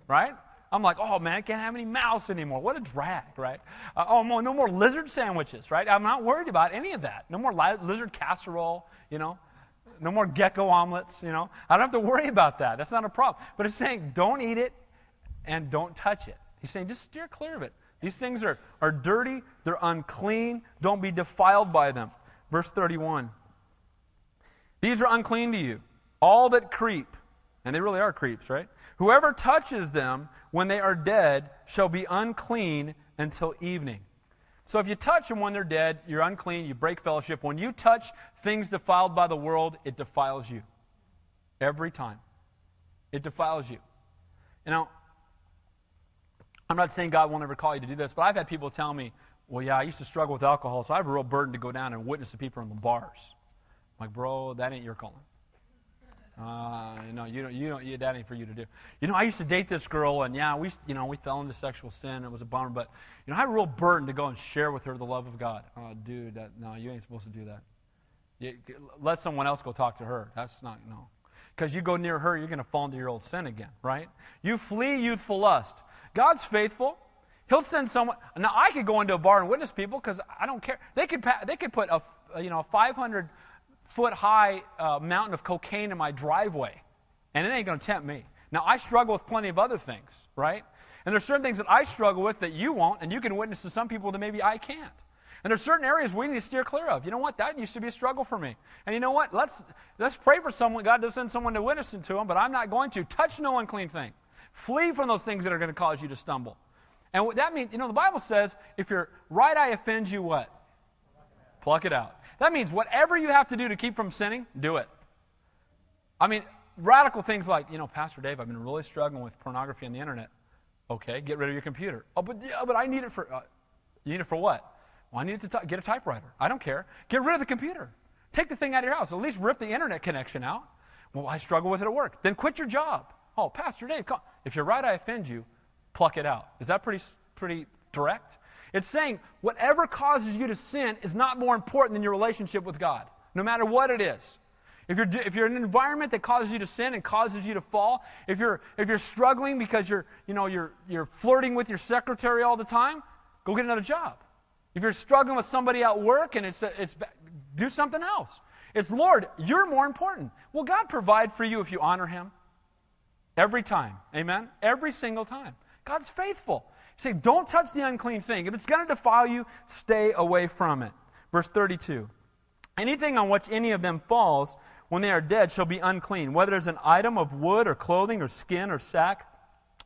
right? I'm like, oh man, I can't have any mouse anymore. What a drag, right? Uh, oh, no more lizard sandwiches, right? I'm not worried about any of that. No more li- lizard casserole, you know? No more gecko omelets, you know? I don't have to worry about that. That's not a problem. But it's saying don't eat it and don't touch it. He's saying just steer clear of it. These things are, are dirty, they're unclean. Don't be defiled by them. Verse 31. These are unclean to you, all that creep, and they really are creeps, right? Whoever touches them when they are dead shall be unclean until evening. So if you touch them when they're dead, you're unclean, you break fellowship. When you touch things defiled by the world, it defiles you. Every time. It defiles you. You know, I'm not saying God won't ever call you to do this, but I've had people tell me, well, yeah, I used to struggle with alcohol, so I have a real burden to go down and witness to people in the bars. I'm like, bro, that ain't your calling. Uh, you know, you don't, you don't, you, that ain't for you to do. You know, I used to date this girl, and yeah, we, you know, we fell into sexual sin. It was a bummer, but you know, I had a real burden to go and share with her the love of God. Oh, dude, that, no, you ain't supposed to do that. You, let someone else go talk to her. That's not no, because you go near her, you're going to fall into your old sin again, right? You flee youthful lust. God's faithful. He'll send someone. Now I could go into a bar and witness people because I don't care. They could they could put a you know 500 foot high uh, mountain of cocaine in my driveway, and it ain't going to tempt me. Now I struggle with plenty of other things, right? And there's certain things that I struggle with that you won't, and you can witness to some people that maybe I can't. And there's certain areas we need to steer clear of. You know what? That used to be a struggle for me. And you know what? Let's let's pray for someone. God does send someone to witness to them, but I'm not going to touch no unclean thing. Flee from those things that are going to cause you to stumble. And what that means, you know, the Bible says if your right eye offends you, what? Pluck it out. That means whatever you have to do to keep from sinning, do it. I mean, radical things like, you know, Pastor Dave, I've been really struggling with pornography on the internet. Okay, get rid of your computer. Oh, but, yeah, but I need it for, uh, you need it for what? Well, I need it to t- get a typewriter. I don't care. Get rid of the computer. Take the thing out of your house. At least rip the internet connection out. Well, I struggle with it at work. Then quit your job. Oh, Pastor Dave, if your right eye offend you, pluck it out. Is that pretty, pretty direct? It's saying whatever causes you to sin is not more important than your relationship with God, no matter what it is. If you're, if you're in an environment that causes you to sin and causes you to fall, if you're, if you're struggling because you're, you know, you're, you're flirting with your secretary all the time, go get another job. If you're struggling with somebody at work and it's, it's do something else. It's Lord, you're more important. Will God provide for you if you honor Him? Every time. Amen? Every single time. God's faithful. Say, don't touch the unclean thing. If it's going to defile you, stay away from it. Verse 32. Anything on which any of them falls when they are dead shall be unclean, whether it's an item of wood or clothing or skin or sack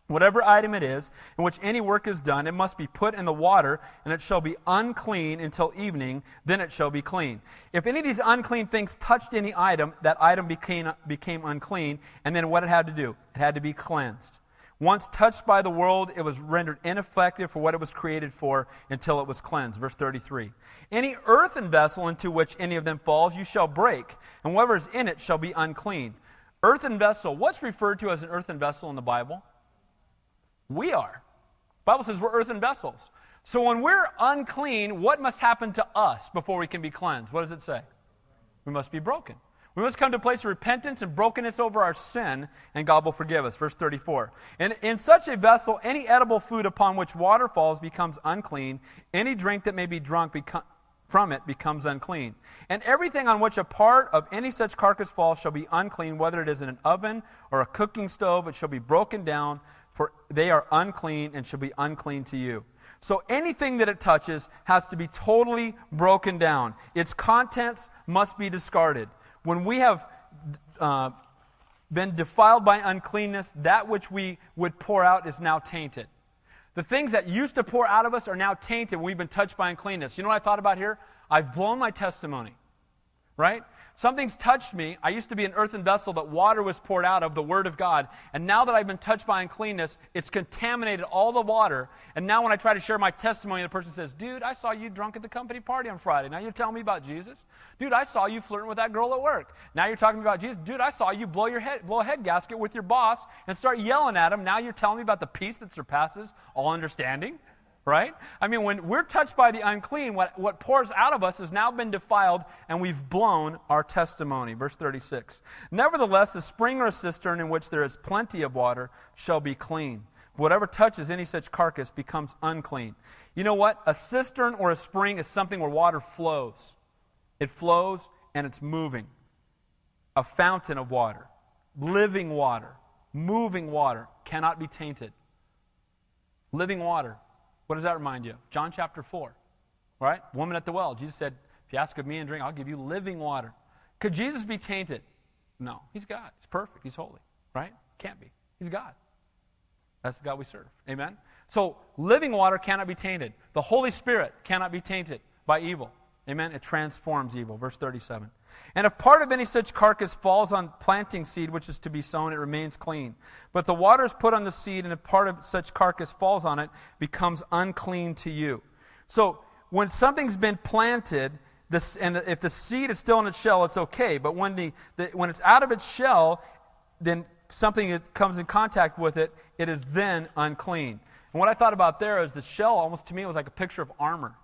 Whatever item it is in which any work is done, it must be put in the water, and it shall be unclean until evening, then it shall be clean. If any of these unclean things touched any item, that item became, became unclean, and then what it had to do? It had to be cleansed. Once touched by the world, it was rendered ineffective for what it was created for until it was cleansed. Verse 33. Any earthen vessel into which any of them falls, you shall break, and whatever is in it shall be unclean. Earthen vessel, what's referred to as an earthen vessel in the Bible? We are. The Bible says we're earthen vessels. So when we're unclean, what must happen to us before we can be cleansed? What does it say? We must be broken. We must come to a place of repentance and brokenness over our sin, and God will forgive us. Verse 34. And in such a vessel, any edible food upon which water falls becomes unclean. Any drink that may be drunk beco- from it becomes unclean. And everything on which a part of any such carcass falls shall be unclean, whether it is in an oven or a cooking stove, it shall be broken down for they are unclean and shall be unclean to you. So anything that it touches has to be totally broken down. Its contents must be discarded. When we have uh, been defiled by uncleanness, that which we would pour out is now tainted. The things that used to pour out of us are now tainted. We've been touched by uncleanness. You know what I thought about here? I've blown my testimony. Right? Something's touched me. I used to be an earthen vessel that water was poured out of, the Word of God. And now that I've been touched by uncleanness, it's contaminated all the water. And now when I try to share my testimony, the person says, Dude, I saw you drunk at the company party on Friday. Now you're telling me about Jesus? Dude, I saw you flirting with that girl at work. Now you're talking about Jesus. Dude, I saw you blow, your head, blow a head gasket with your boss and start yelling at him. Now you're telling me about the peace that surpasses all understanding right? I mean, when we're touched by the unclean, what, what pours out of us has now been defiled, and we've blown our testimony. Verse 36. Nevertheless, a spring or a cistern in which there is plenty of water shall be clean. Whatever touches any such carcass becomes unclean. You know what? A cistern or a spring is something where water flows. It flows and it's moving. A fountain of water, living water, moving water cannot be tainted. Living water What does that remind you? John chapter 4, right? Woman at the well. Jesus said, If you ask of me and drink, I'll give you living water. Could Jesus be tainted? No. He's God. He's perfect. He's holy, right? Can't be. He's God. That's the God we serve. Amen? So, living water cannot be tainted. The Holy Spirit cannot be tainted by evil. Amen? It transforms evil. Verse 37. And if part of any such carcass falls on planting seed which is to be sown, it remains clean. But the water is put on the seed, and if part of such carcass falls on it, becomes unclean to you. So, when something's been planted, this, and if the seed is still in its shell, it's okay. But when, the, the, when it's out of its shell, then something that comes in contact with it, it is then unclean. And what I thought about there is the shell almost to me was like a picture of armor.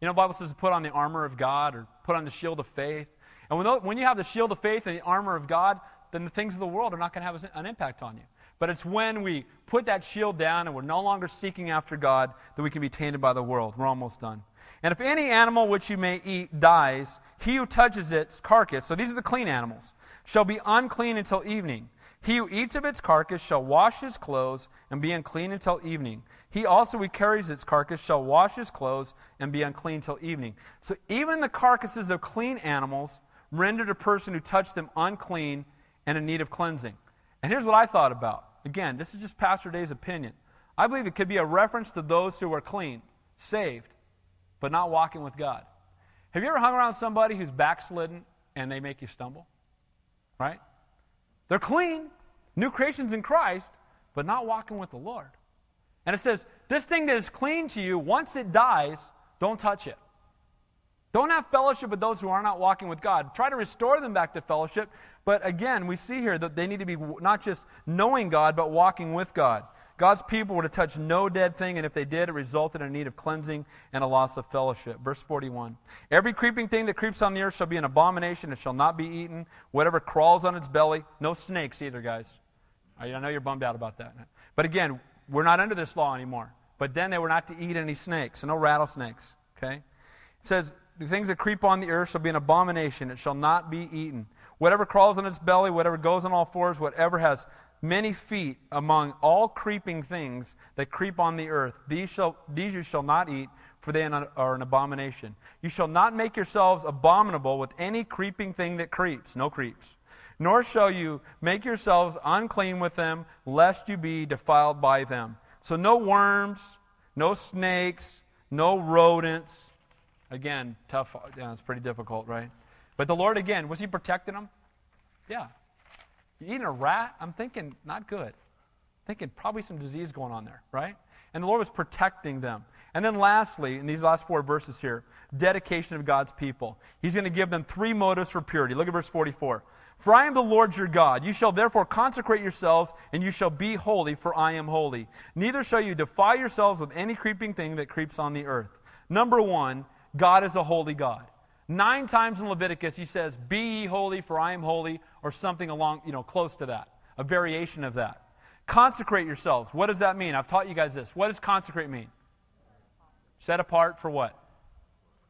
You know, Bible says to put on the armor of God or put on the shield of faith. And when, you have the shield of faith and the armor of God, then the things of the world are not going to have an impact on you. But it's when we put that shield down and we're no longer seeking after God that we can be tainted by the world. We're almost done. And if any animal which you may eat dies, he who touches its carcass, so these are the clean animals, shall be unclean until evening. He who eats of its carcass shall wash his clothes and be unclean until evening. He also who carries its carcass shall wash his clothes and be unclean till evening. So even the carcasses of clean animals rendered a person who touched them unclean and in need of cleansing. And here's what I thought about. Again, this is just Pastor Dave's opinion. I believe it could be a reference to those who are clean, saved, but not walking with God. Have you ever hung around somebody who's backslidden and they make you stumble? Right? They're clean, new creations in Christ, but not walking with the Lord. And it says, this thing that is clean to you, once it dies, don't touch it. Don't have fellowship with those who are not walking with God. Try to restore them back to fellowship. But again, we see here that they need to be not just knowing God, but walking with God. God's people were to touch no dead thing, and if they did, it resulted in a need of cleansing and a loss of fellowship. Verse 41 Every creeping thing that creeps on the earth shall be an abomination, it shall not be eaten. Whatever crawls on its belly, no snakes either, guys. I know you're bummed out about that. But again, we're not under this law anymore. But then they were not to eat any snakes, no rattlesnakes. Okay? It says, The things that creep on the earth shall be an abomination, it shall not be eaten. Whatever crawls on its belly, whatever goes on all fours, whatever has many feet among all creeping things that creep on the earth. These, shall, these you shall not eat, for they are an abomination. You shall not make yourselves abominable with any creeping thing that creeps. No creeps. Nor shall you make yourselves unclean with them, lest you be defiled by them. So, no worms, no snakes, no rodents. Again, tough. Yeah, it's pretty difficult, right? But the Lord, again, was He protecting them? Yeah. You're eating a rat? I'm thinking, not good. Thinking probably some disease going on there, right? And the Lord was protecting them. And then lastly, in these last four verses here, dedication of God's people. He's going to give them three motives for purity. Look at verse 44. For I am the Lord your God. You shall therefore consecrate yourselves, and you shall be holy, for I am holy. Neither shall you defile yourselves with any creeping thing that creeps on the earth. Number one, God is a holy God. Nine times in Leviticus, he says, Be ye holy, for I am holy, or something along, you know, close to that, a variation of that. Consecrate yourselves. What does that mean? I've taught you guys this. What does consecrate mean? Set apart for what?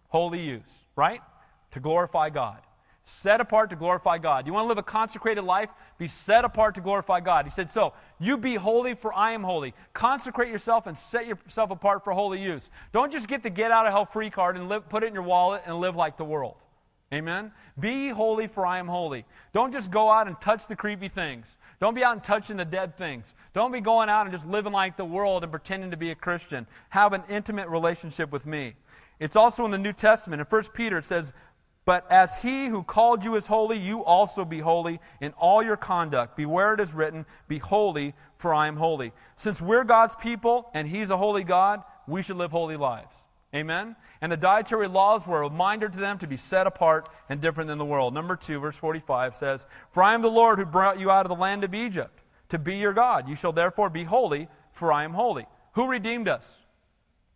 Holy use, right? To glorify God. Set apart to glorify God. You want to live a consecrated life? Be set apart to glorify God. He said, So, you be holy, for I am holy. Consecrate yourself and set yourself apart for holy use. Don't just get the get out of hell free card and live, put it in your wallet and live like the world. Amen? Be holy, for I am holy. Don't just go out and touch the creepy things. Don't be out and touching the dead things. Don't be going out and just living like the world and pretending to be a Christian. Have an intimate relationship with me. It's also in the New Testament. In 1 Peter, it says, but as he who called you is holy, you also be holy in all your conduct. Beware it is written, Be holy, for I am holy. Since we're God's people and he's a holy God, we should live holy lives. Amen? And the dietary laws were a reminder to them to be set apart and different than the world. Number 2, verse 45 says, For I am the Lord who brought you out of the land of Egypt to be your God. You shall therefore be holy, for I am holy. Who redeemed us?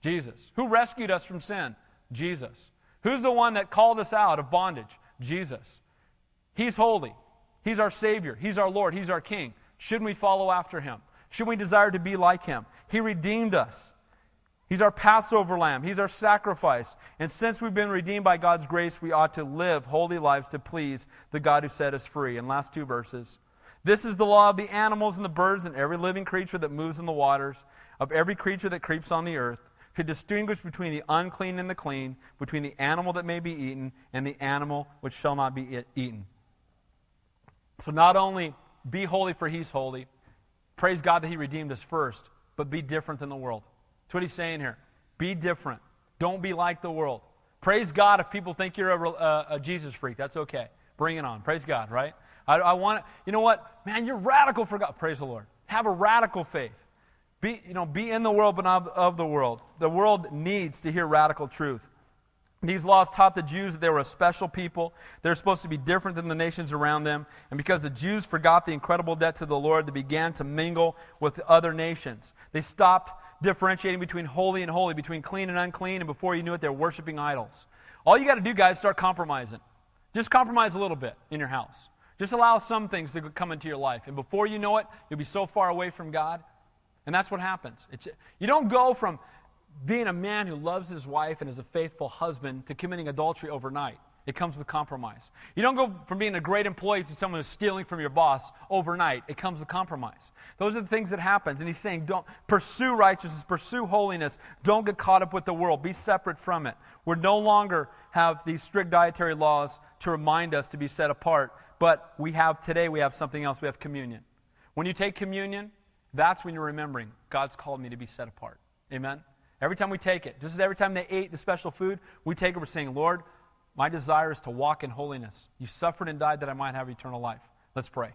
Jesus. Who rescued us from sin? Jesus. Who's the one that called us out of bondage? Jesus. He's holy. He's our Savior. He's our Lord. He's our King. Shouldn't we follow after Him? Should we desire to be like Him? He redeemed us. He's our Passover lamb. He's our sacrifice. And since we've been redeemed by God's grace, we ought to live holy lives to please the God who set us free. And last two verses. This is the law of the animals and the birds and every living creature that moves in the waters, of every creature that creeps on the earth. To distinguish between the unclean and the clean, between the animal that may be eaten and the animal which shall not be eaten. So not only be holy for he's holy, praise God that he redeemed us first, but be different than the world. That's what he's saying here. Be different. Don't be like the world. Praise God if people think you're a, a, uh, a Jesus freak. That's okay. Bring it on. Praise God, right? I, I want you know what? Man, you're radical for God. Praise the Lord. Have a radical faith. Be, you know, be in the world, but not of the world. The world needs to hear radical truth. These laws taught the Jews that they were a special people. They're supposed to be different than the nations around them. And because the Jews forgot the incredible debt to the Lord, they began to mingle with other nations. They stopped differentiating between holy and holy, between clean and unclean, and before you knew it, they're worshiping idols. All you got to do, guys, start compromising. Just compromise a little bit in your house. Just allow some things to come into your life. And before you know it, you'll be so far away from God. And that's what happens. It's, you don't go from being a man who loves his wife and is a faithful husband to committing adultery overnight. It comes with compromise. You don't go from being a great employee to someone who's stealing from your boss overnight. It comes with compromise. Those are the things that happens. And he's saying, don't pursue righteousness, pursue holiness. Don't get caught up with the world. Be separate from it. We no longer have these strict dietary laws to remind us to be set apart. But we have today, we have something else. We have communion. When you take communion, that's when you're remembering God's called me to be set apart. Amen? Every time we take it, just as every time they ate the special food, we take it, we're saying, Lord, my desire is to walk in holiness. You suffered and died that I might have eternal life. Let's pray.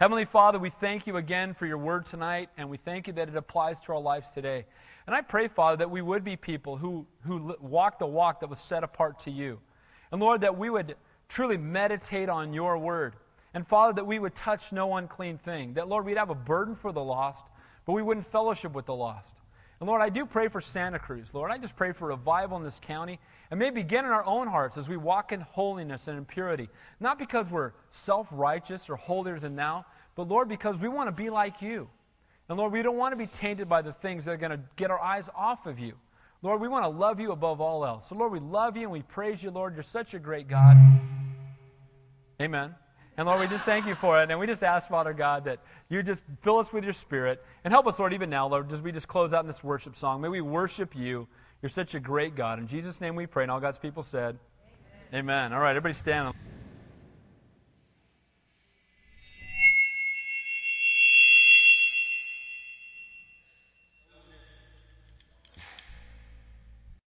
Heavenly Father, we thank you again for your word tonight, and we thank you that it applies to our lives today. And I pray, Father, that we would be people who, who walk the walk that was set apart to you. And Lord, that we would truly meditate on your word. And Father, that we would touch no unclean thing. That, Lord, we'd have a burden for the lost, but we wouldn't fellowship with the lost. And Lord, I do pray for Santa Cruz. Lord, I just pray for revival in this county. And may begin in our own hearts as we walk in holiness and in purity. Not because we're self righteous or holier than thou, but Lord, because we want to be like you. And Lord, we don't want to be tainted by the things that are going to get our eyes off of you. Lord, we want to love you above all else. So, Lord, we love you and we praise you, Lord. You're such a great God. Amen. And Lord, we just thank you for it. And we just ask, Father God, that you just fill us with your spirit and help us, Lord, even now, Lord, as we just close out in this worship song. May we worship you. You're such a great God. In Jesus' name we pray. And all God's people said, Amen. Amen. All right, everybody stand.